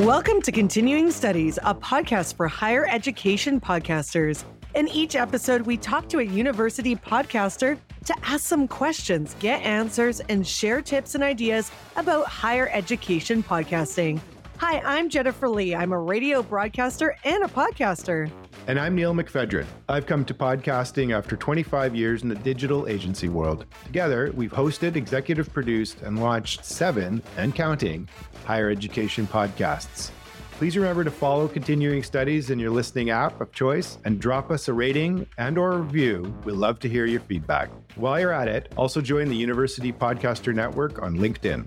Welcome to Continuing Studies, a podcast for higher education podcasters. In each episode, we talk to a university podcaster to ask some questions, get answers, and share tips and ideas about higher education podcasting. Hi, I'm Jennifer Lee. I'm a radio broadcaster and a podcaster. And I'm Neil McPhedran. I've come to podcasting after 25 years in the digital agency world. Together, we've hosted, executive produced, and launched seven and counting higher education podcasts. Please remember to follow continuing studies in your listening app of choice and drop us a rating and or review. We'd love to hear your feedback. While you're at it, also join the University Podcaster Network on LinkedIn.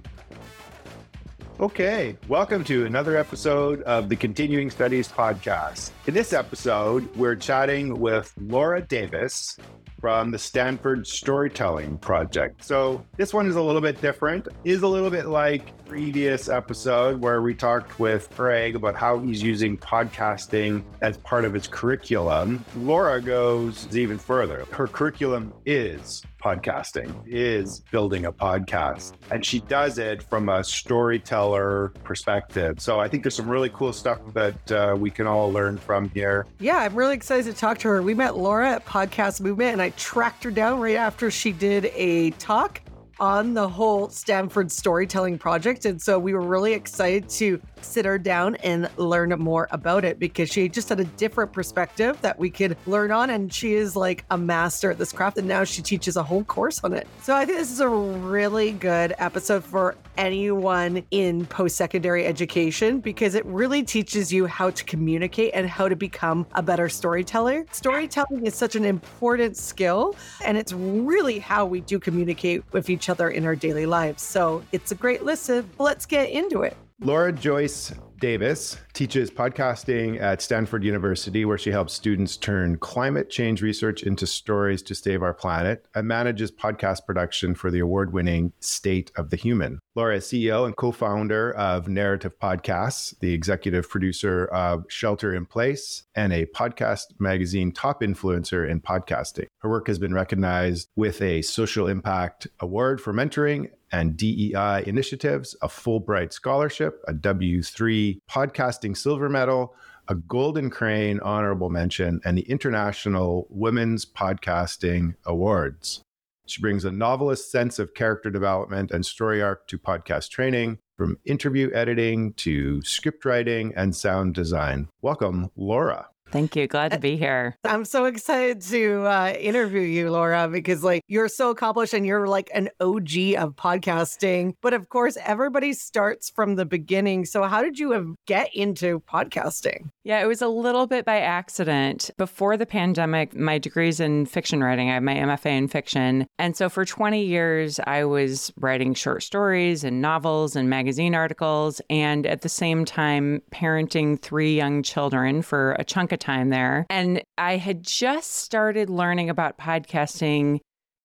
Okay, welcome to another episode of the Continuing Studies podcast. In this episode, we're chatting with Laura Davis from the Stanford Storytelling Project. So this one is a little bit different. Is a little bit like previous episode where we talked with Craig about how he's using podcasting as part of his curriculum. Laura goes even further. Her curriculum is podcasting, is building a podcast, and she does it from a storyteller perspective. So I think there's some really cool stuff that uh, we can all learn from here. Yeah, I'm really excited to talk to her. We met Laura at Podcast Movement, and I tracked her down right after she did a talk on the whole Stanford storytelling project. And so we were really excited to sit her down and learn more about it because she just had a different perspective that we could learn on. And she is like a master at this craft. And now she teaches a whole course on it. So I think this is a really good episode for anyone in post secondary education because it really teaches you how to communicate and how to become a better storyteller. Storytelling is such an important skill, and it's really how we do communicate with each other in our daily lives. So it's a great listen. Let's get into it. Laura Joyce Davis teaches podcasting at Stanford University, where she helps students turn climate change research into stories to save our planet and manages podcast production for the award winning State of the Human. Laura is CEO and co founder of Narrative Podcasts, the executive producer of Shelter in Place, and a podcast magazine top influencer in podcasting. Her work has been recognized with a Social Impact Award for mentoring and DEI initiatives, a Fulbright Scholarship, a W3 Podcasting Silver Medal, a Golden Crane Honorable Mention, and the International Women's Podcasting Awards. She brings a novelist sense of character development and story arc to podcast training, from interview editing to script writing and sound design. Welcome, Laura. Thank you. Glad to be here. I'm so excited to uh, interview you, Laura, because like you're so accomplished and you're like an OG of podcasting. But of course, everybody starts from the beginning. So how did you get into podcasting? Yeah, it was a little bit by accident. Before the pandemic, my degree's in fiction writing. I have my MFA in fiction. And so for 20 years, I was writing short stories and novels and magazine articles. And at the same time, parenting three young children for a chunk of time there. And I had just started learning about podcasting,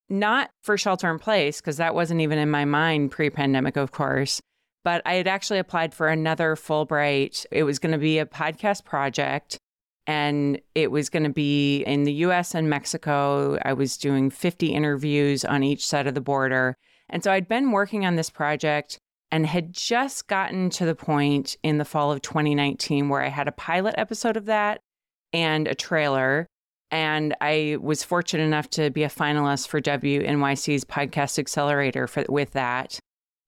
not for shelter in place, because that wasn't even in my mind pre pandemic, of course but I had actually applied for another Fulbright. It was going to be a podcast project and it was going to be in the US and Mexico. I was doing 50 interviews on each side of the border. And so I'd been working on this project and had just gotten to the point in the fall of 2019 where I had a pilot episode of that and a trailer. And I was fortunate enough to be a finalist for WNYC's Podcast Accelerator for, with that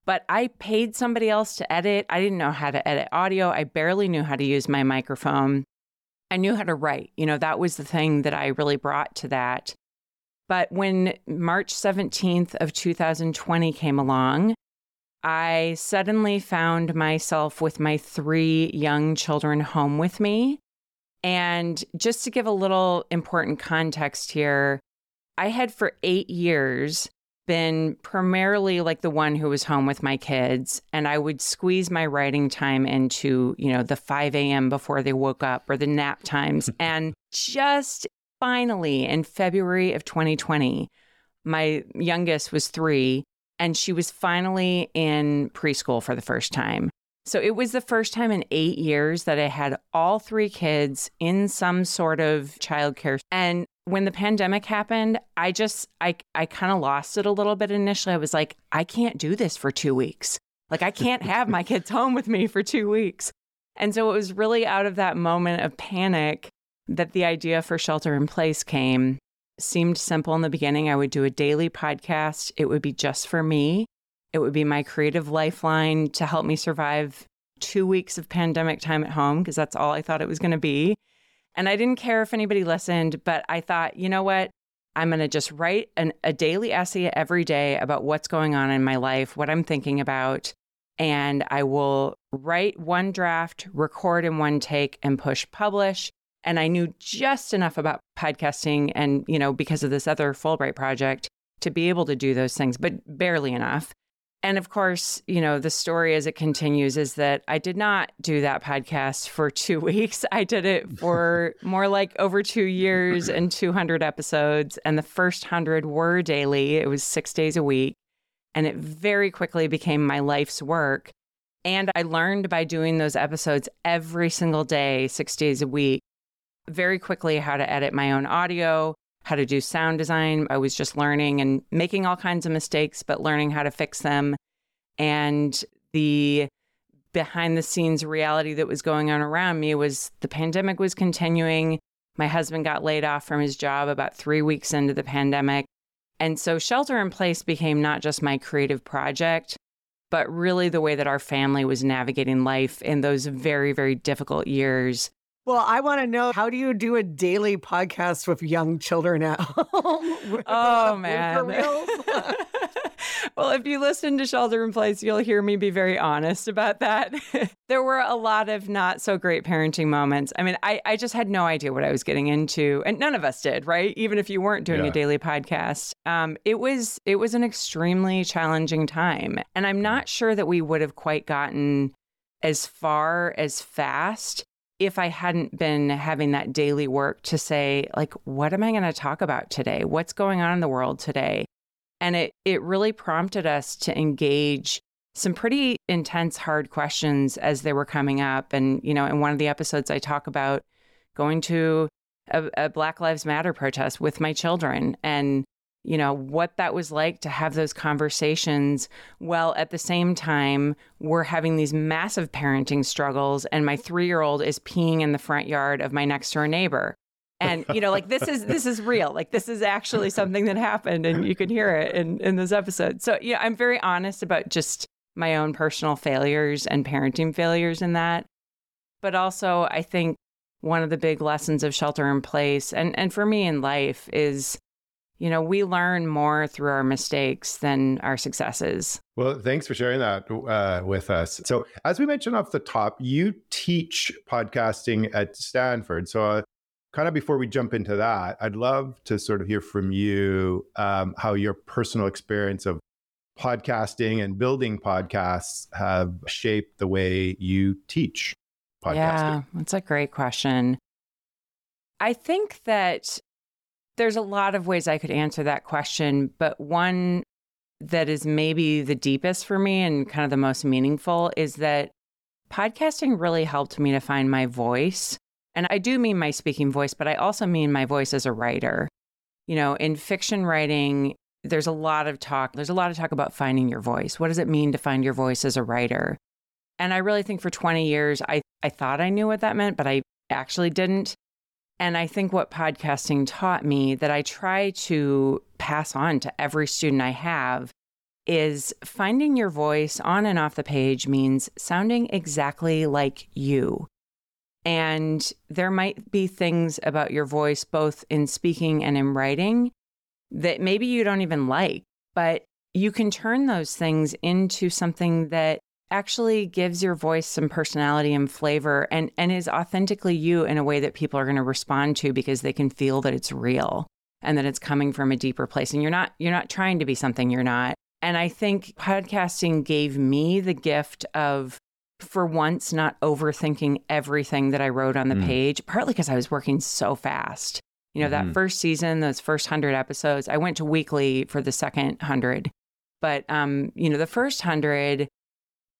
but I paid somebody else to edit. I didn't know how to edit audio. I barely knew how to use my microphone. I knew how to write. You know, that was the thing that I really brought to that. But when March 17th of 2020 came along, I suddenly found myself with my three young children home with me. And just to give a little important context here, I had for eight years been primarily like the one who was home with my kids, and I would squeeze my writing time into, you know, the 5 a.m. before they woke up or the nap times. and just finally in February of 2020, my youngest was three, and she was finally in preschool for the first time. So it was the first time in eight years that I had all three kids in some sort of childcare. And when the pandemic happened, I just I I kind of lost it a little bit initially. I was like, I can't do this for 2 weeks. Like I can't have my kids home with me for 2 weeks. And so it was really out of that moment of panic that the idea for Shelter in Place came. Seemed simple in the beginning. I would do a daily podcast. It would be just for me. It would be my creative lifeline to help me survive two weeks of pandemic time at home, because that's all I thought it was going to be. And I didn't care if anybody listened, but I thought, you know what? I'm going to just write an, a daily essay every day about what's going on in my life, what I'm thinking about. And I will write one draft, record in one take, and push publish. And I knew just enough about podcasting and, you know, because of this other Fulbright project to be able to do those things, but barely enough. And of course, you know, the story as it continues is that I did not do that podcast for two weeks. I did it for more like over two years and 200 episodes. And the first 100 were daily, it was six days a week. And it very quickly became my life's work. And I learned by doing those episodes every single day, six days a week, very quickly how to edit my own audio, how to do sound design. I was just learning and making all kinds of mistakes, but learning how to fix them. And the behind the scenes reality that was going on around me was the pandemic was continuing. My husband got laid off from his job about three weeks into the pandemic. And so Shelter in Place became not just my creative project, but really the way that our family was navigating life in those very, very difficult years well, I want to know how do you do a daily podcast with young children at home? oh man. well, if you listen to Shelter in Place, you'll hear me be very honest about that. there were a lot of not so great parenting moments. I mean, I, I just had no idea what I was getting into, and none of us did, right? Even if you weren't doing yeah. a daily podcast, um, it was it was an extremely challenging time, and I'm not sure that we would have quite gotten as far as fast if I hadn't been having that daily work to say, like, what am I going to talk about today? What's going on in the world today? And it, it really prompted us to engage some pretty intense, hard questions as they were coming up. And, you know, in one of the episodes, I talk about going to a, a Black Lives Matter protest with my children and you know, what that was like to have those conversations. Well, at the same time, we're having these massive parenting struggles, and my three year old is peeing in the front yard of my next door neighbor. And you know, like this is this is real. Like this is actually something that happened, and you can hear it in in this episode. So yeah, I'm very honest about just my own personal failures and parenting failures in that. But also, I think one of the big lessons of shelter in place, and and for me in life, is you know, we learn more through our mistakes than our successes. Well, thanks for sharing that uh, with us. So, as we mentioned off the top, you teach podcasting at Stanford. So, uh, kind of before we jump into that, I'd love to sort of hear from you um, how your personal experience of podcasting and building podcasts have shaped the way you teach podcasting. Yeah, that's a great question. I think that there's a lot of ways I could answer that question, but one that is maybe the deepest for me and kind of the most meaningful is that podcasting really helped me to find my voice. And I do mean my speaking voice, but I also mean my voice as a writer. You know, in fiction writing, there's a lot of talk. There's a lot of talk about finding your voice. What does it mean to find your voice as a writer? And I really think for 20 years, I, I thought I knew what that meant, but I actually didn't. And I think what podcasting taught me that I try to pass on to every student I have is finding your voice on and off the page means sounding exactly like you. And there might be things about your voice, both in speaking and in writing, that maybe you don't even like, but you can turn those things into something that actually gives your voice some personality and flavor and, and is authentically you in a way that people are going to respond to because they can feel that it's real and that it's coming from a deeper place and you're not you're not trying to be something you're not and i think podcasting gave me the gift of for once not overthinking everything that i wrote on the mm. page partly because i was working so fast you know mm-hmm. that first season those first 100 episodes i went to weekly for the second 100 but um you know the first 100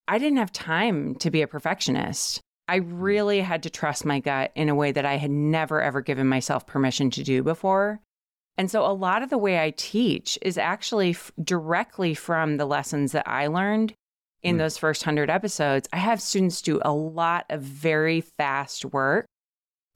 I didn't have time to be a perfectionist. I really had to trust my gut in a way that I had never, ever given myself permission to do before. And so a lot of the way I teach is actually f- directly from the lessons that I learned in mm. those first 100 episodes, I have students do a lot of very fast work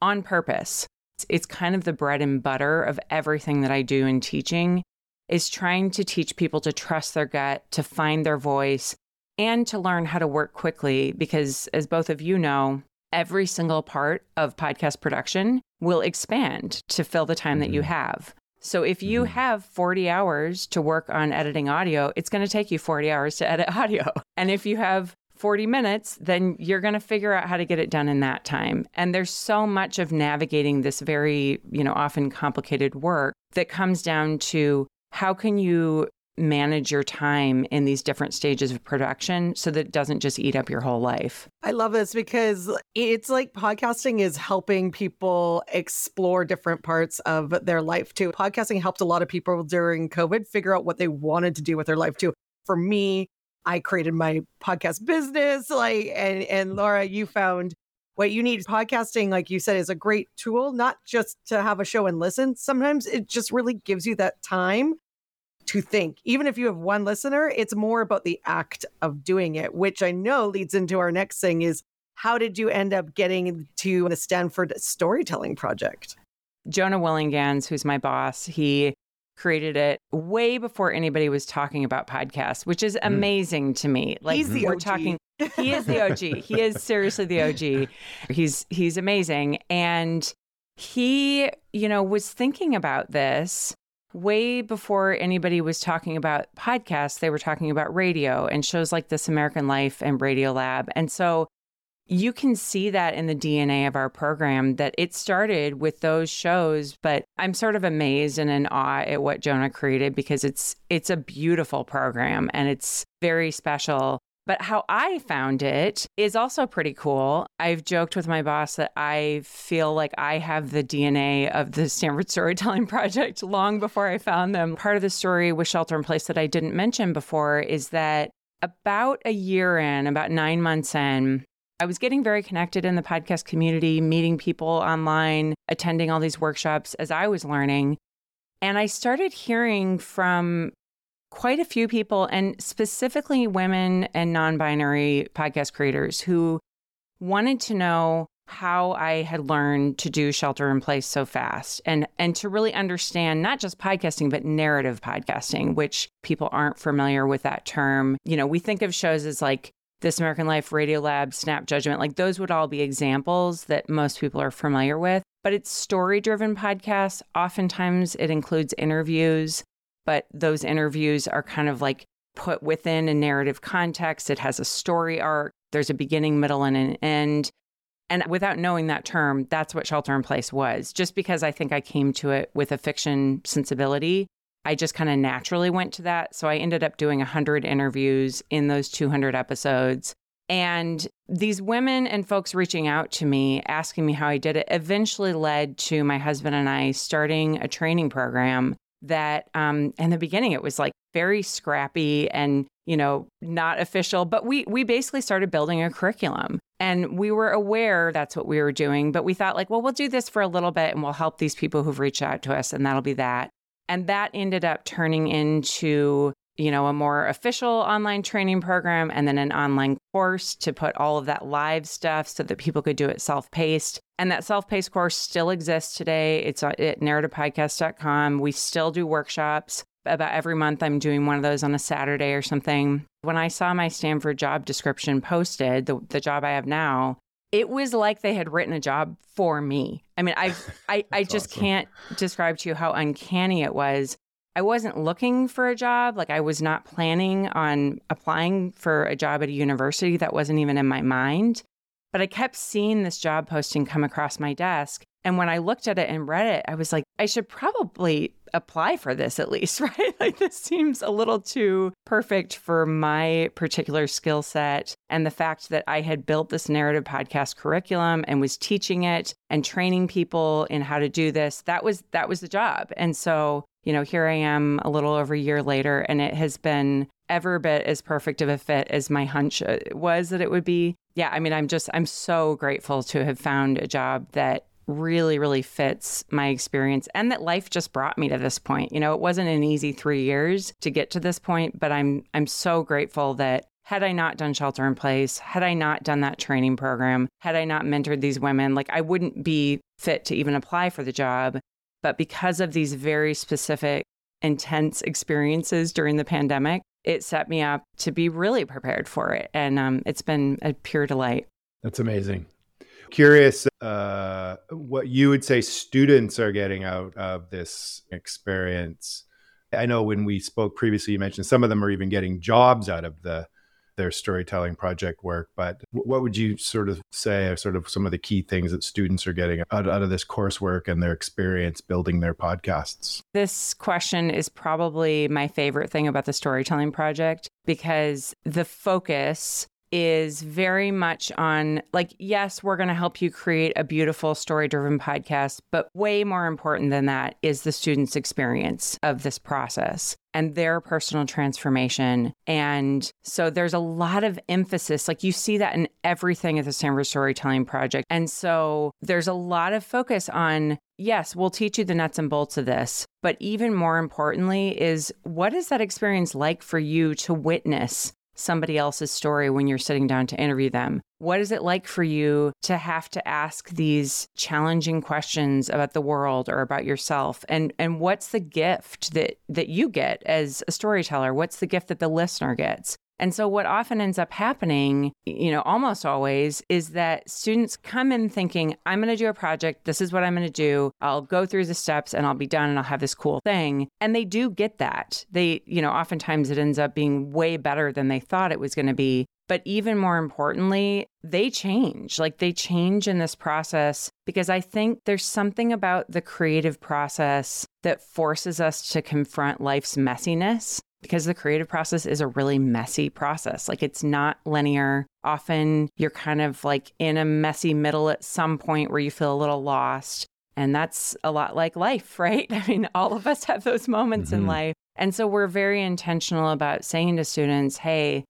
on purpose. It's, it's kind of the bread and butter of everything that I do in teaching is trying to teach people to trust their gut, to find their voice, and to learn how to work quickly because as both of you know, every single part of podcast production will expand to fill the time mm-hmm. that you mm-hmm. have. So if you mm-hmm. have 40 hours to work on editing audio, it's going to take you 40 hours to edit audio. And if you have 40 minutes, then you're going to figure out how to get it done in that time. And there's so much of navigating this very, you know, often complicated work that comes down to how can you manage your time in these different stages of production so that it doesn't just eat up your whole life. I love this because it's like podcasting is helping people explore different parts of their life too. Podcasting helped a lot of people during COVID figure out what they wanted to do with their life too. For me, I created my podcast business like and and Laura you found what you need podcasting like you said is a great tool not just to have a show and listen sometimes it just really gives you that time to think. Even if you have one listener, it's more about the act of doing it, which I know leads into our next thing is how did you end up getting to the Stanford Storytelling Project? Jonah Willihnganz, who's my boss, he created it way before anybody was talking about podcasts, which is mm. amazing mm. to me. Like he's the we're OG. talking he is the OG. he is seriously the OG. He's he's amazing and he, you know, was thinking about this way before anybody was talking about podcasts, they were talking about radio and shows like This American Life and Radio Lab. And so you can see that in the DNA of our program that it started with those shows, but I'm sort of amazed and in awe at what Jonah created because it's it's a beautiful program and it's very special. But how I found it is also pretty cool. I've joked with my boss that I feel like I have the DNA of the Stanford Storytelling Project long before I found them. Part of the story with Shelter in Place that I didn't mention before is that about a year in, about nine months in, I was getting very connected in the podcast community, meeting people online, attending all these workshops as I was learning. And I started hearing from quite a few people, and specifically women and non binary podcast creators who wanted to know how I had learned to do shelter in place so fast and and to really understand not just podcasting but narrative podcasting which people aren't familiar with that term. You know, we think of shows as like This American Life, Radio Lab, Snap Judgment, like those would all be examples that most people are familiar with, but it's story-driven podcasts. Oftentimes it includes interviews but those interviews are kind of like put within a narrative context. It has a story arc, there's a beginning, middle, and an end. And without knowing that term, that's what Shelter in Place was. Just because I think I came to it with a fiction sensibility, I just kind of naturally went to that. So I ended up doing 100 interviews in those 200 episodes. And these women and folks reaching out to me, asking me how I did it, eventually led to my husband and I starting a training program that um, in the beginning it was like very scrappy and you know not official but we we basically started building a curriculum. And we were aware that's what we were doing but we thought like well we'll do this for a little bit and we'll help these people who've reached out to us and that'll be that. And that ended up turning into you know, a more official online training program and then an online course to put all of that live stuff so that people could do it self paced. And that self paced course still exists today. It's at narrativepodcast.com. We still do workshops. About every month, I'm doing one of those on a Saturday or something. When I saw my Stanford job description posted, the, the job I have now, it was like they had written a job for me. I mean, I I, I just awesome. can't describe to you how uncanny it was I wasn't looking for a job. Like I was not planning on applying for a job at a university that wasn't even in my mind. But I kept seeing this job posting come across my desk. And when I looked at it and read it, I was like, I should probably apply for this at least, right? Like this seems a little too perfect for my particular skill set. And the fact that I had built this narrative podcast curriculum and was teaching it and training people in how to do this, that was that was the job. And so you know, here I am a little over a year later, and it has been ever bit as perfect of a fit as my hunch uh, was that it would be. Yeah, I mean, I'm just, I'm so grateful to have found a job that really, really fits my experience and that life just brought me to this point. You know, it wasn't an easy three years to get to this point, but I'm, I'm so grateful that had I not done shelter in place, had I not done that training program, had I not mentored these women, like I wouldn't be fit to even apply for the job. But because of these very specific, intense experiences during the pandemic, it set me up to be really prepared for it. And um, it's been a pure delight. That's amazing. Curious uh, what you would say students are getting out of this experience. I know when we spoke previously, you mentioned some of them are even getting jobs out of the their storytelling project work. But what would you sort of say are sort of some of the key things that students are getting out, out of this coursework and their experience building their podcasts? This question is probably my favorite thing about the storytelling project because the focus is very much on like, yes, we're going to help you create a beautiful story driven podcast, but way more important than that is the student's experience of this process and their personal transformation. And so there's a lot of emphasis, like you see that in everything at the Stanford Storytelling Project. And so there's a lot of focus on yes, we'll teach you the nuts and bolts of this. But even more importantly, is what is that experience like for you to witness somebody else's story when you're sitting down to interview them. What is it like for you to have to ask these challenging questions about the world or about yourself? And and what's the gift that that you get as a storyteller? What's the gift that the listener gets? And so, what often ends up happening, you know, almost always, is that students come in thinking, I'm going to do a project. This is what I'm going to do. I'll go through the steps and I'll be done and I'll have this cool thing. And they do get that. They, you know, oftentimes it ends up being way better than they thought it was going to be. But even more importantly, they change. Like they change in this process because I think there's something about the creative process that forces us to confront life's messiness because the creative process is a really messy process. Like it's not linear. Often you're kind of like in a messy middle at some point where you feel a little lost. And that's a lot like life, right? I mean, all of us have those moments mm-hmm. in life. And so we're very intentional about saying to students, hey,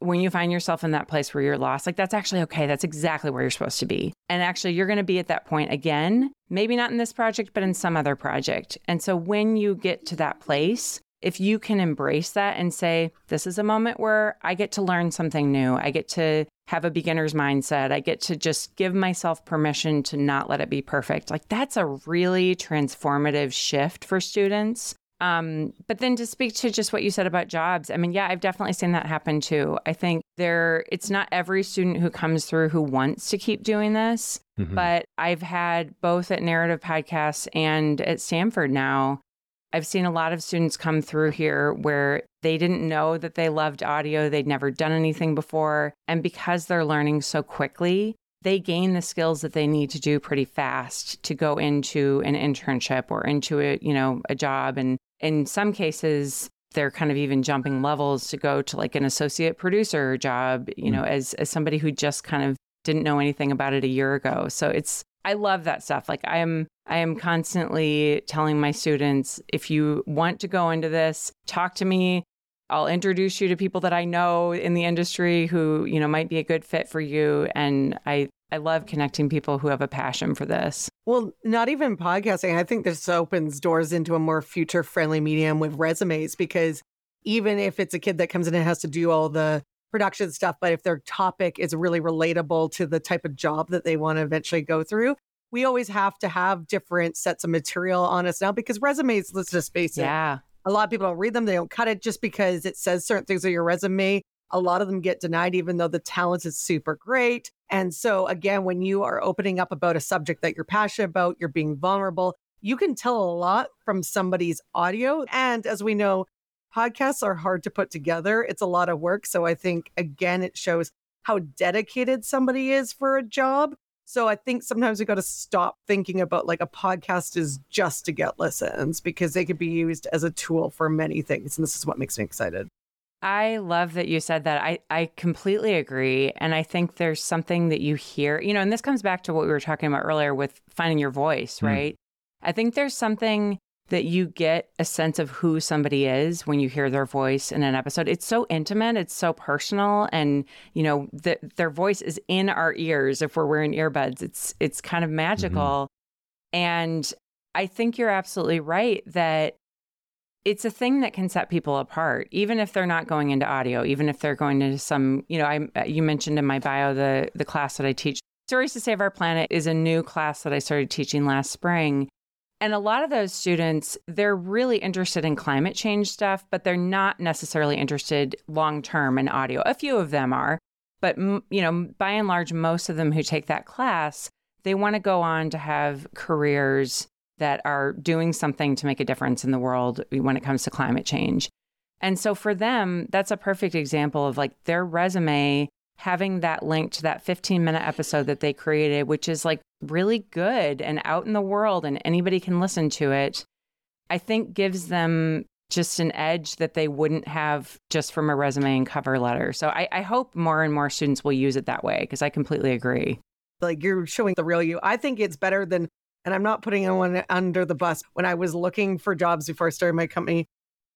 when you find yourself in that place where you're lost, like that's actually okay. That's exactly where you're supposed to be. And actually, you're going to be at that point again, maybe not in this project, but in some other project. And so when you get to that place, if you can embrace that and say, this is a moment where I get to learn something new, I get to have a beginner's mindset, I get to just give myself permission to not let it be perfect. Like that's a really transformative shift for students. Um, but then to speak to just what you said about jobs, I mean, yeah, I've definitely seen that happen too. I think there, it's not every student who comes through who wants to keep doing this, mm-hmm. but I've had both at Narrative Podcasts and at Stanford now I've seen a lot of students come through here where they didn't know that they loved audio, they'd never done anything before. And because they're learning so quickly, they gain the skills that they need to do pretty fast to go into an internship or into a, you know, a job. And in some cases, they're kind of even jumping levels to go to like an associate producer job, you know, mm. as as somebody who just kind of didn't know anything about it a year ago. So it's I love that stuff. Like I am I am constantly telling my students if you want to go into this, talk to me. I'll introduce you to people that I know in the industry who, you know, might be a good fit for you and I I love connecting people who have a passion for this. Well, not even podcasting. I think this opens doors into a more future friendly medium with resumes because even if it's a kid that comes in and has to do all the production stuff, but if their topic is really relatable to the type of job that they want to eventually go through, we always have to have different sets of material on us now because resumes, let's just face it. Yeah. A lot of people don't read them. They don't cut it just because it says certain things on your resume. A lot of them get denied, even though the talent is super great. And so, again, when you are opening up about a subject that you're passionate about, you're being vulnerable, you can tell a lot from somebody's audio. And as we know, podcasts are hard to put together. It's a lot of work. So I think, again, it shows how dedicated somebody is for a job. So I think sometimes we got to stop thinking about like a podcast is just to get listens because they could be used as a tool for many things. And this is what makes me excited. I love that you said that. I, I completely agree. And I think there's something that you hear, you know, and this comes back to what we were talking about earlier with finding your voice, mm. right? I think there's something that you get a sense of who somebody is when you hear their voice in an episode. It's so intimate, it's so personal, and you know the, their voice is in our ears if we're wearing earbuds. It's it's kind of magical, mm-hmm. and I think you're absolutely right that it's a thing that can set people apart, even if they're not going into audio, even if they're going into some, you know, I you mentioned in my bio the the class that I teach. Stories to Save Our Planet is a new class that I started teaching last spring. And a lot of those students, they're really interested in climate change stuff, but they're not necessarily interested long term in audio. A few of them are, but you know, by and large most of them who take that class, they want to go on to have careers that are doing something to make a difference in the world when it comes to climate change. And so for them, that's a perfect example of like their resume having that link to that 15 minute episode that they created, which is like really good and out in the world and anybody can listen to it, I think gives them just an edge that they wouldn't have just from a resume and cover letter. So I, I hope more and more students will use it that way because I completely agree. Like you're showing the real you. I think it's better than and I'm not putting anyone under the bus. When I was looking for jobs before I started my company,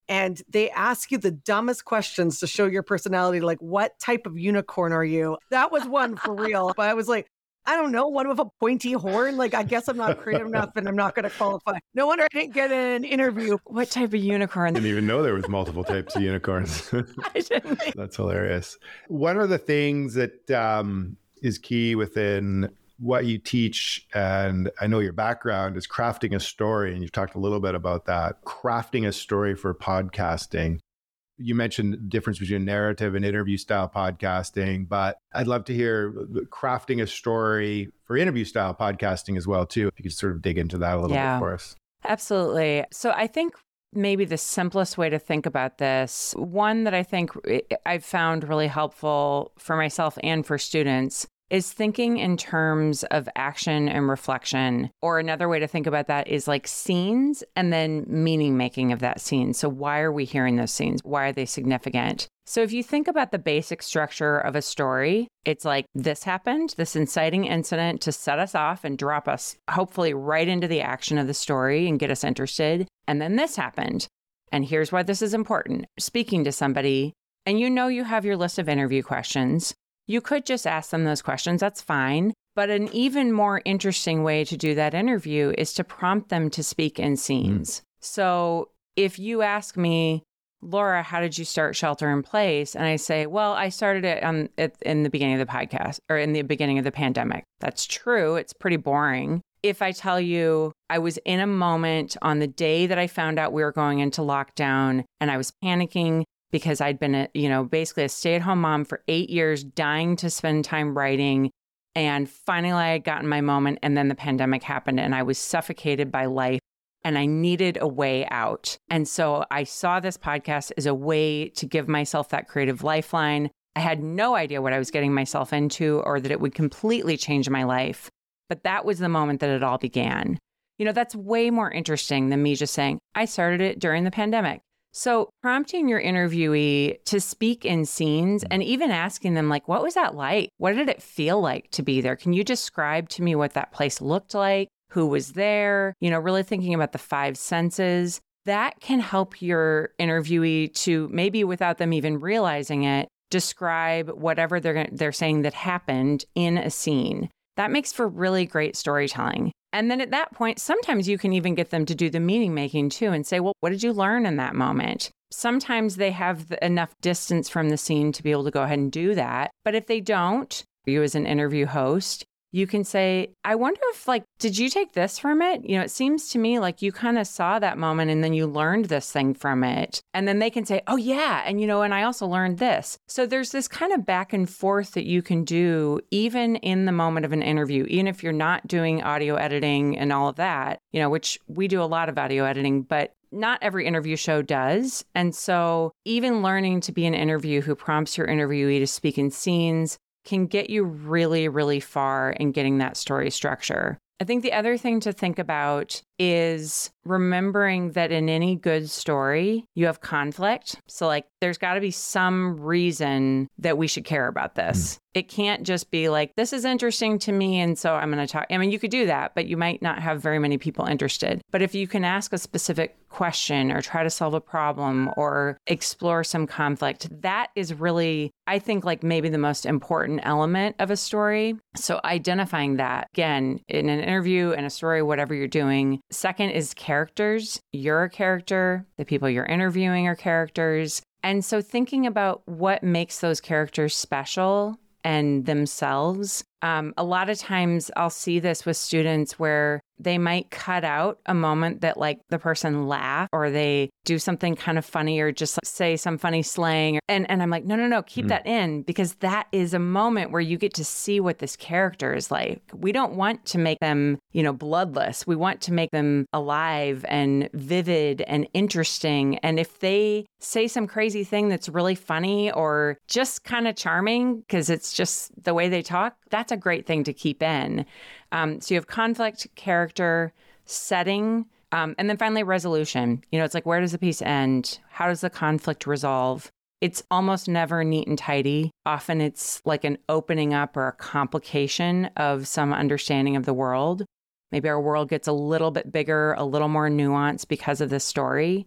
and they ask you the dumbest questions to show your personality, like what type of unicorn are you? That was one for real. But I was like, I don't know, one with a pointy horn. Like, I guess I'm not creative enough and I'm not going to qualify. No wonder I didn't get an interview. What type of unicorn? I didn't even know there was multiple types of unicorns. I didn't. That's hilarious. One of the things that um, is key within what you teach and i know your background is crafting a story and you've talked a little bit about that. Crafting a story for podcasting. You mentioned the difference between narrative and interview style podcasting but i'd love to hear uh, crafting a story for interview style podcasting as well too if you could sort of dig into that a little yeah, bit for us. Absolutely. So i think maybe the simplest way to think about this one that i think eh, i've found really helpful for myself and for students is thinking in terms of action and reflection. Or another way to think about that is like scenes and then meaning making of that scene. So, why are we hearing those scenes? Why are they significant? So, if you think about the basic structure of a story, it's like this happened, this inciting incident to set us off and drop us, hopefully, right into the action of the story and get us interested. And then this happened. And here's why this is important speaking to somebody, and you know you have your list of interview questions. You could just ask them those questions, that's fine. But an even more interesting way to do that interview is to prompt them to speak in scenes. Mm. So if you ask me, Laura, how did you start Shelter in Place? And I say, well, I started it on, in the beginning of the podcast or in the beginning of the pandemic. That's true. It's pretty boring. If I tell you I was in a moment on the day that I found out we were going into lockdown and I was panicking because I'd been, a, you know, basically a stay at home mom for eight years, dying to spend time writing. And finally, I had gotten my moment. And then the pandemic happened, and I was suffocated by life and I needed a way out. And so I saw this podcast as a way to give myself that creative lifeline. I had no idea what I was getting myself into or that it would completely change my life. But that was the moment that it all began. You know, that's way more interesting than me just saying, I started it during the pandemic. So, prompting your interviewee to speak in scenes mm. and even asking them, like, what was that like? What did it feel like to be there? Can you describe to me what that place looked like? Who was there? You know, really thinking about the five senses. That can help your interviewee to maybe without them even realizing it, describe whatever they're, they're saying that happened in a scene. That makes for really great storytelling. And then at that point, sometimes you can even get them to do the meaning making too and say, well, what did you learn in that moment? Sometimes they have enough distance from the scene to be able to go ahead and do that. But if they don't, you as an interview host, you can say, I wonder if, like, did you take this from it? You know, it seems to me like you kind of saw that moment and then you learned this thing from it. And then they can say, oh, yeah. And, you know, and I also learned this. So there's this kind of back and forth that you can do even in the moment of an interview, even if you're not doing audio editing and all of that, you know, which we do a lot of audio editing, but not every interview show does. And so, even learning to be an interview who prompts your interviewee to speak in scenes, can get you really, really far in getting that story structure. I think the other thing to think about is remembering that in any good story, you have conflict. So, like, there's got to be some reason that we should care about this. Mm. It can't just be like, this is interesting to me. And so I'm going to talk. I mean, you could do that, but you might not have very many people interested. But if you can ask a specific question or try to solve a problem or explore some conflict, that is really, I think, like maybe the most important element of a story. So, identifying that again in an interview, in a story, whatever you're doing, Second is characters. You're a character, the people you're interviewing are characters. And so thinking about what makes those characters special and themselves. Um, a lot of times I'll see this with students where they might cut out a moment that like the person laugh or they do something kind of funny or just say some funny slang and and I'm like no no no keep mm. that in because that is a moment where you get to see what this character is like. We don't want to make them you know bloodless. We want to make them alive and vivid and interesting. And if they say some crazy thing that's really funny or just kind of charming because it's just the way they talk that's a great thing to keep in um, so you have conflict, character, setting, um, and then finally resolution. You know, it's like where does the piece end? How does the conflict resolve? It's almost never neat and tidy. Often it's like an opening up or a complication of some understanding of the world. Maybe our world gets a little bit bigger, a little more nuanced because of this story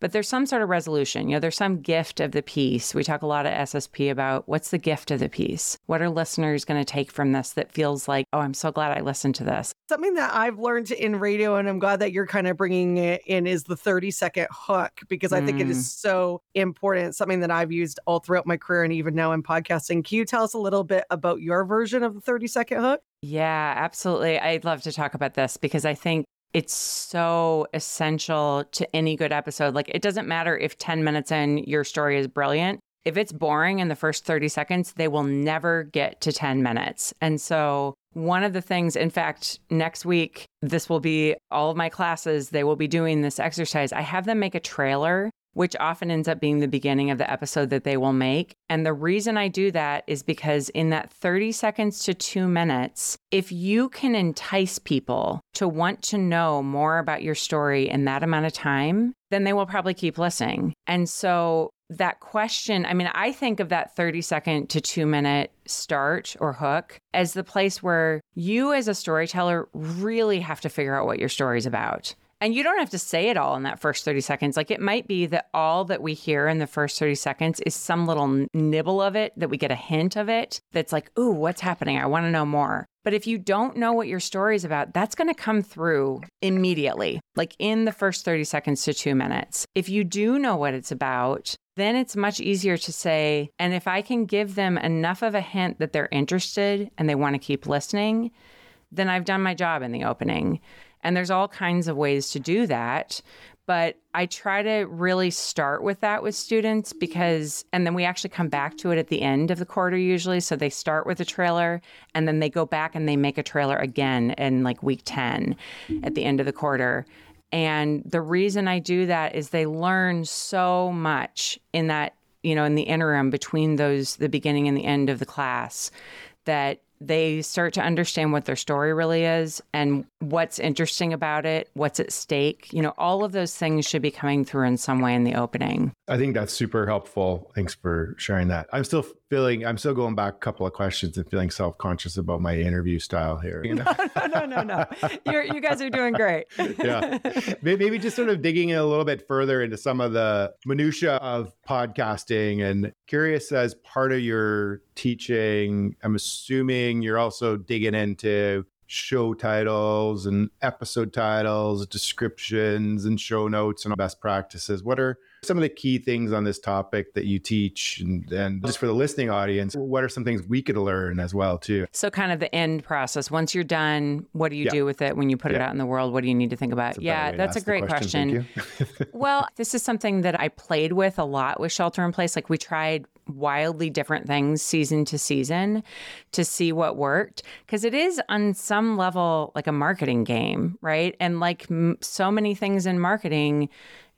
but there's some sort of resolution. You know, there's some gift of the piece. We talk a lot at SSP about what's the gift of the piece? What are listeners going to take from this that feels like, oh, I'm so glad I listened to this? Something that I've learned in radio, and I'm glad that you're kind of bringing it in, is the 30 second hook, because I mm. think it is mm. so important. Something that I've used all throughout my career and even now in podcasting. Can you tell us a little bit about your version of the 30 second hook? Yeah, absolutely. I'd love to talk about this because I think it's so essential to any good episode. Like, it doesn't matter if 10 minutes in your story is brilliant. If it's boring in the first 30 seconds, they will never get to 10 minutes. And so, one of the things, in fact, next week, this will be all of my classes, they will be doing this exercise. I have them make a trailer which often ends up being the beginning of the episode that they will make. And the reason I do that is because in that 30 seconds to two minutes, if you can entice people to want to know more about your story in that amount of time, then they will probably keep listening. And so that question, I mean, I think of that 30 second to two minute start or hook as the place where you, as a storyteller, really have to figure out what your story is about. And you don't have to say it all in that first 30 seconds. Like it might be that all that we hear in the first 30 seconds is some little nibble of it, that we get a hint of it that's like, ooh, what's happening? I want to know more. But if you don't know what your story is about, that's going to come through immediately, like in the first 30 seconds to two minutes. If you do know what it's about, then it's much easier to say, and if I can give them enough of a hint that they're interested and they want to keep listening, then I've done my job in the opening. And there's all kinds of ways to do that. But I try to really start with that with students because, and then we actually come back to it at the end of the quarter usually. So they start with a trailer and then they go back and they make a trailer again in like week 10 at the end of the quarter. And the reason I do that is they learn so much in that, you know, in the interim between those, the beginning and the end of the class that they start to understand what their story really is and what's interesting about it, what's at stake. You know, all of those things should be coming through in some way in the opening. I think that's super helpful. Thanks for sharing that. I'm still feeling, I'm still going back a couple of questions and feeling self conscious about my interview style here. You know? no, no, no, no, no. You're, you guys are doing great. yeah. Maybe just sort of digging in a little bit further into some of the minutia of podcasting and curious as part of your teaching, I'm assuming you're also digging into show titles and episode titles, descriptions and show notes and best practices. What are some of the key things on this topic that you teach and, and just for the listening audience what are some things we could learn as well too? So kind of the end process. Once you're done what do you yeah. do with it when you put yeah. it out in the world? What do you need to think about? That's yeah that's a great question, question. well this is something that i played with a lot with shelter in place. Like we tried wildly different things season to season to see what worked because it is on some level like a marketing game right? And like m- so many things in marketing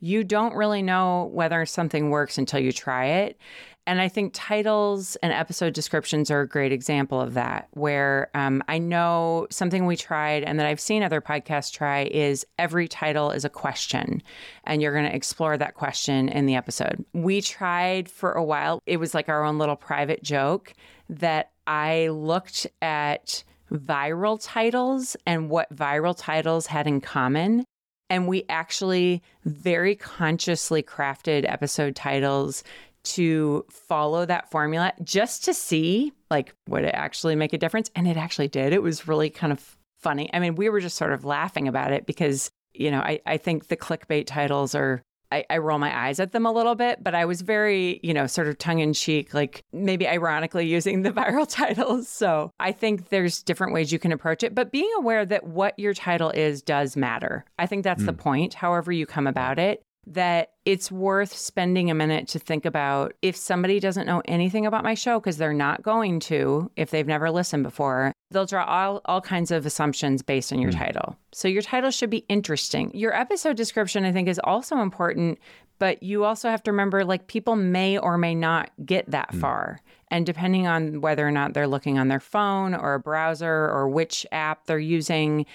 you don't really know whether something works until you try it. And I think titles and episode descriptions are a great example of that, where um, I know something we tried and that I've seen other podcasts try is every title is a question, and you're going to explore that question in the episode. We tried for a while, it was like our own little private joke that I looked at viral titles and what viral titles had in common and we actually very consciously crafted episode titles to follow that formula just to see like would it actually make a difference? And it actually did. It was really kind of funny. I mean we were just sort of laughing about it because you know, I, I think the clickbait titles are I, I, roll my eyes at them a little bit, but I was very, you know, sort of tongue in cheek, like maybe ironically using the viral titles. So I think there's different ways you can approach it, but being aware that what your title is does matter. I think that's mm. the point, however you come about it that it's worth spending a minute to think about if somebody doesn't know anything about my show because they're not going to if they've never listened before they'll draw all, all kinds of assumptions based on your mm. title so your title should be interesting your episode description i think is also important but you also have to remember like people may or may not get that mm. far and depending on whether or not they're looking on their phone or a browser or which app they're using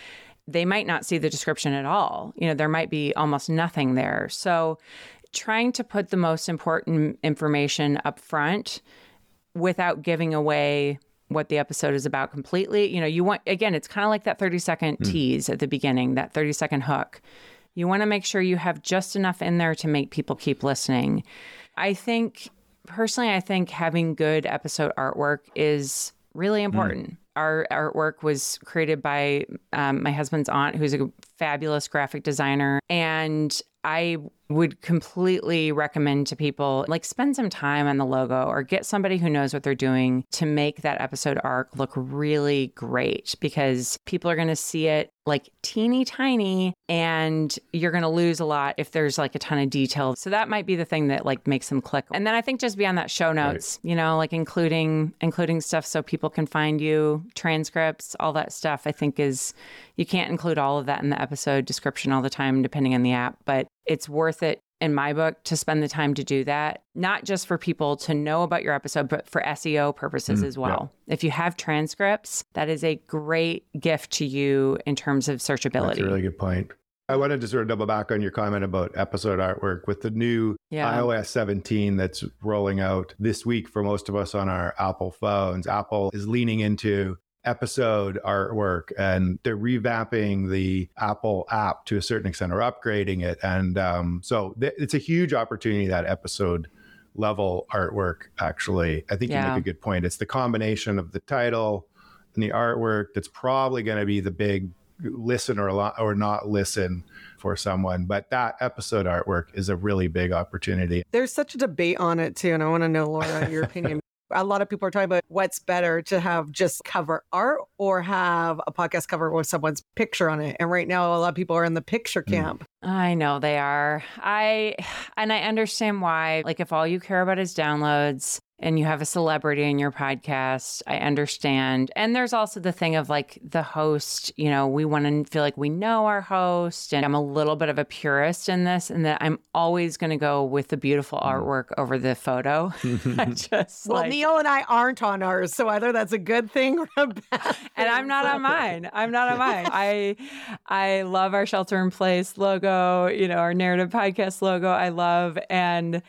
they might not see the description at all. You know, there might be almost nothing there. So, trying to put the most important information up front without giving away what the episode is about completely. You know, you want, again, it's kind of like that 30 second mm. tease at the beginning, that 30 second hook. You want to make sure you have just enough in there to make people keep listening. I think, personally, I think having good episode artwork is really hmm. important. Mm our artwork was created by um, my husband's aunt, who's a fabulous graphic designer. And I would completely recommend to people like spend some time on the logo or get somebody who knows what they're doing to make that episode arc look really great because people are going to see it like teeny tiny and you're going to lose a lot if there's like a ton of detail. So that might be the thing that like makes them click. And then I think just beyond that show notes, right. you know, like including including stuff so people can find you, transcripts, all that stuff I think is you can't include all of that in the episode description all the time depending on the app, but it's worth it in my book to spend the time to do that, not just for people to know about your episode, but for SEO purposes mm, as well. Yeah. If you have transcripts, that is a great gift to you in terms of searchability. That's a really good point. I wanted to sort of double back on your comment about episode artwork with the new yeah. iOS 17 that's rolling out this week for most of us on our Apple phones. Apple is leaning into episode artwork and they're revamping the Apple app to a certain extent or upgrading it. And um, so th- it's a huge opportunity that episode level artwork, actually. I think yeah. you make a good point. It's the combination of the title and the artwork that's probably going to be the big listen or, or not listen for someone. But that episode artwork is a really big opportunity. There's such a debate on it too. And I want to know, Laura, your opinion a lot of people are talking about what's better to have just cover art or have a podcast cover with someone's picture on it. And right now, a lot of people are in the picture mm. camp. I know they are. I, and I understand why. Like, if all you care about is downloads, and you have a celebrity in your podcast, I understand. And there's also the thing of like the host, you know, we want to feel like we know our host. And I'm a little bit of a purist in this, and that I'm always going to go with the beautiful mm. artwork over the photo. I just well, like, Neil and I aren't on ours, so either that's a good thing or a bad. Thing. And I'm not on mine. I'm not on mine. I I love our shelter in place logo, you know, our narrative podcast logo. I love and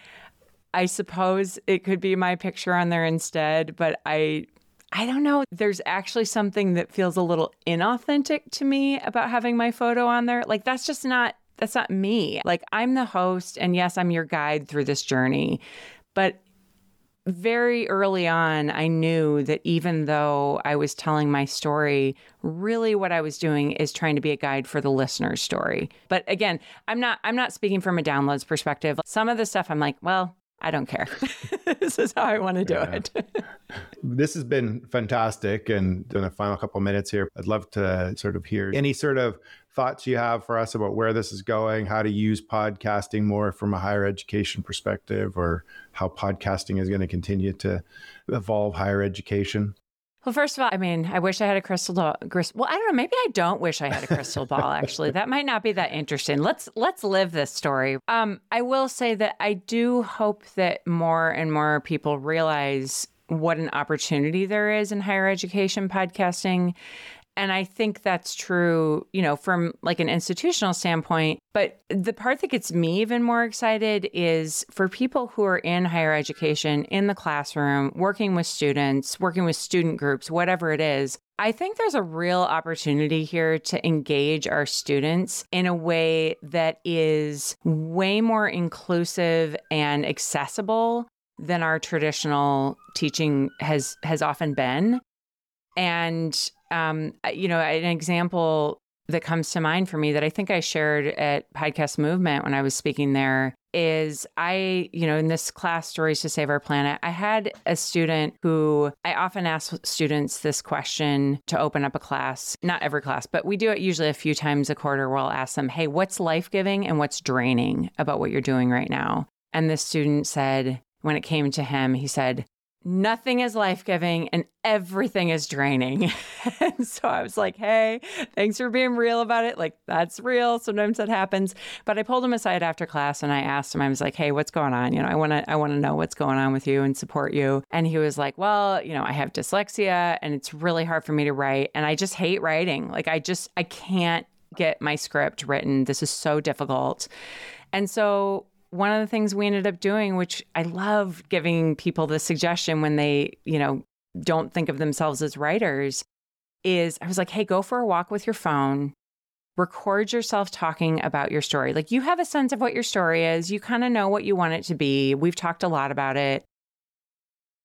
I suppose it could be my picture on there instead, but I I don't know. There's actually something that feels a little inauthentic to me about having my photo on there. Like that's just not that's not me. Like I'm the host and yes, I'm your guide through this journey. But very early on, I knew that even though I was telling my story, really what I was doing is trying to be a guide for the listener's story. But again, I'm not I'm not speaking from a downloads perspective. Some of the stuff I'm like, well, I don't care. this is how I want to do yeah. it. this has been fantastic. And in the final couple minutes here, I'd love to sort of hear any sort of thoughts you have for us about where this is going, how to use podcasting more from a higher education perspective, or how podcasting is going to continue to evolve higher education. Well, first of all, I mean, I wish I had a crystal ball. Well, I don't know. Maybe I don't wish I had a crystal ball. Actually, that might not be that interesting. Let's let's live this story. Um, I will say that I do hope that more and more people realize what an opportunity there is in higher education podcasting and I think that's true, you know, from like an institutional standpoint. But the part that gets me even more excited is for people who are in higher education, in the classroom, working with students, working with student groups, whatever it is. I think there's a real opportunity here to engage our students in a way that is way more inclusive and accessible than our traditional teaching has has often been. And um, you know, an example that comes to mind for me that I think I shared at Podcast Movement when I was speaking there is I, you know, in this class, Stories to Save Our Planet, I had a student who I often ask students this question to open up a class, not every class, but we do it usually a few times a quarter where I'll ask them, hey, what's life giving and what's draining about what you're doing right now? And the student said, when it came to him, he said, nothing is life giving and everything is draining. and so I was like, hey, thanks for being real about it. Like, that's real. Sometimes that happens. But I pulled him aside after class and I asked him, I was like, hey, what's going on? You know, I want to, I want to know what's going on with you and support you. And he was like, well, you know, I have dyslexia and it's really hard for me to write. And I just hate writing. Like, I just, I can't get my script written. This is so difficult. And so one of the things we ended up doing, which I love giving people the suggestion when they, you know, don't think of themselves as writers, is I was like, hey, go for a walk with your phone, record yourself talking about your story. Like you have a sense of what your story is, you kind of know what you want it to be. We've talked a lot about it.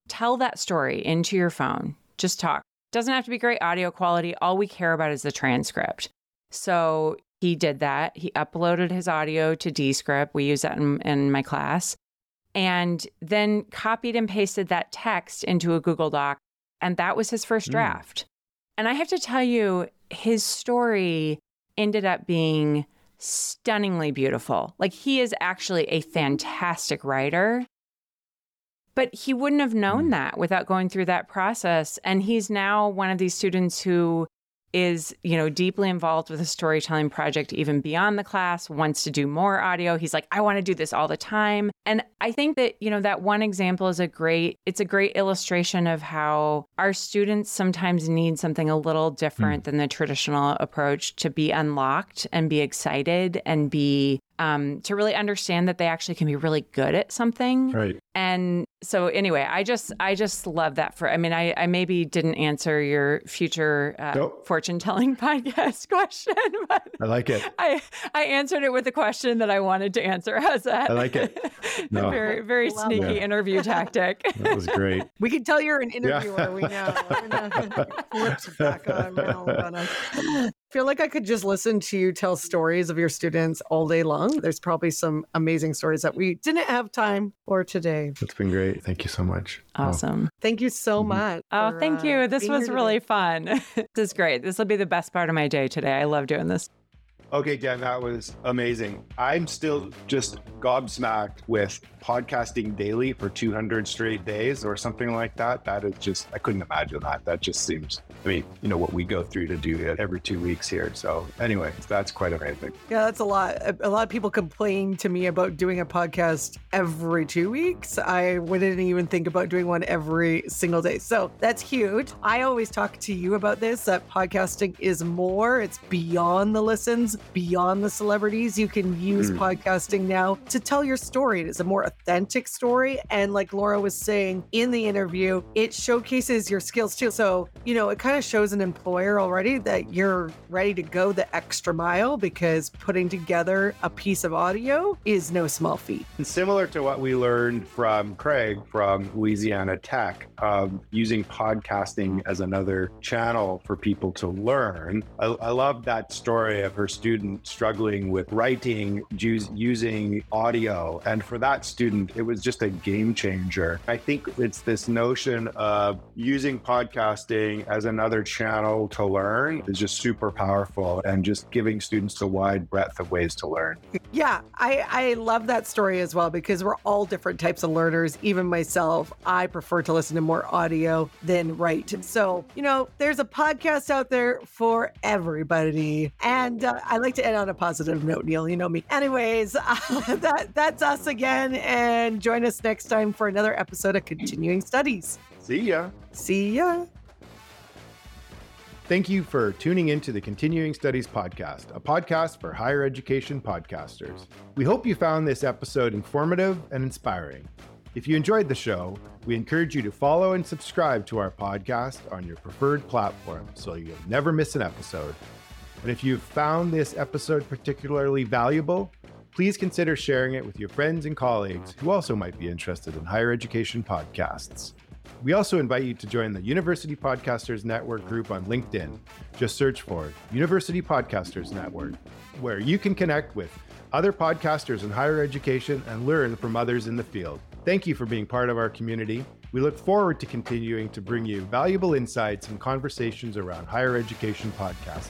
Tell that story into your phone. Just talk. Doesn't have to be great audio quality. All we care about is the transcript. So he did that. He uploaded his audio to Descript. We use that in, in my class. And then copied and pasted that text into a Google Doc. And that was his first hmm. draft. Mm. And I have to tell you, his story ended up being stunningly beautiful. Like he is actually a fantastic writer. But he wouldn't have known mm. that without going through that process. And he's now one of these students who is, you know, deeply involved with a storytelling project even beyond the class, wants to do more audio. He's like, I want to do this all the time. And I think that, you know, that one example is a great it's a great illustration of how our students sometimes need something a little different mm. than the traditional approach to be unlocked and be excited and be um, to really understand that they actually can be really good at something. Right. And so anyway, I just I just love that for I mean I I maybe didn't answer your future uh, nope. fortune telling podcast question, but I like it. I I answered it with the question that I wanted to answer. How's that? I like it. No. very very sneaky it. interview tactic. That was great. We can tell you're an interviewer. Yeah. We know. Flips back on feel like I could just listen to you tell stories of your students all day long. There's probably some amazing stories that we didn't have time for today. It's been great. Thank you so much. Awesome. Oh. Thank you so mm-hmm. much. Oh, for, thank you. Uh, this was really fun. this is great. This will be the best part of my day today. I love doing this. Okay, Dan, that was amazing. I'm still just gobsmacked with podcasting daily for 200 straight days or something like that. That is just, I couldn't imagine that. That just seems, I mean, you know, what we go through to do it every two weeks here. So, anyway, that's quite amazing. Yeah, that's a lot. A lot of people complain to me about doing a podcast every two weeks. I wouldn't even think about doing one every single day. So, that's huge. I always talk to you about this that podcasting is more, it's beyond the listens, beyond the celebrities. You can use mm. podcasting now to tell your story. It is a more authentic story. And like Laura was saying in the interview, it showcases your skills too. So, you know, it kind of shows an employer already that you're ready to go the extra mile because putting together a piece of audio is no small feat. And similar to what we learned from Craig from Louisiana Tech, um, using podcasting as another channel for people to learn. I, I love that story of her student struggling with writing using audio. And for that student, student, it was just a game changer. I think it's this notion of using podcasting as another channel to learn is just super powerful and just giving students a wide breadth of ways to learn. Yeah, I, I love that story as well because we're all different types of learners. Even myself, I prefer to listen to more audio than write. So, you know, there's a podcast out there for everybody. And uh, I like to end on a positive note, Neil. You know me. Anyways, uh, that that's us again. And join us next time for another episode of Continuing Studies. See ya. See ya. Thank you for tuning into the Continuing Studies Podcast, a podcast for higher education podcasters. We hope you found this episode informative and inspiring. If you enjoyed the show, we encourage you to follow and subscribe to our podcast on your preferred platform so you'll never miss an episode. And if you've found this episode particularly valuable, please consider sharing it with your friends and colleagues who also might be interested in higher education podcasts. We also invite you to join the University Podcasters Network group on LinkedIn. Just search for University Podcasters Network, where you can connect with other podcasters in higher education and learn from others in the field. Thank you for being part of our community. We look forward to continuing to bring you valuable insights and conversations around higher education podcasting.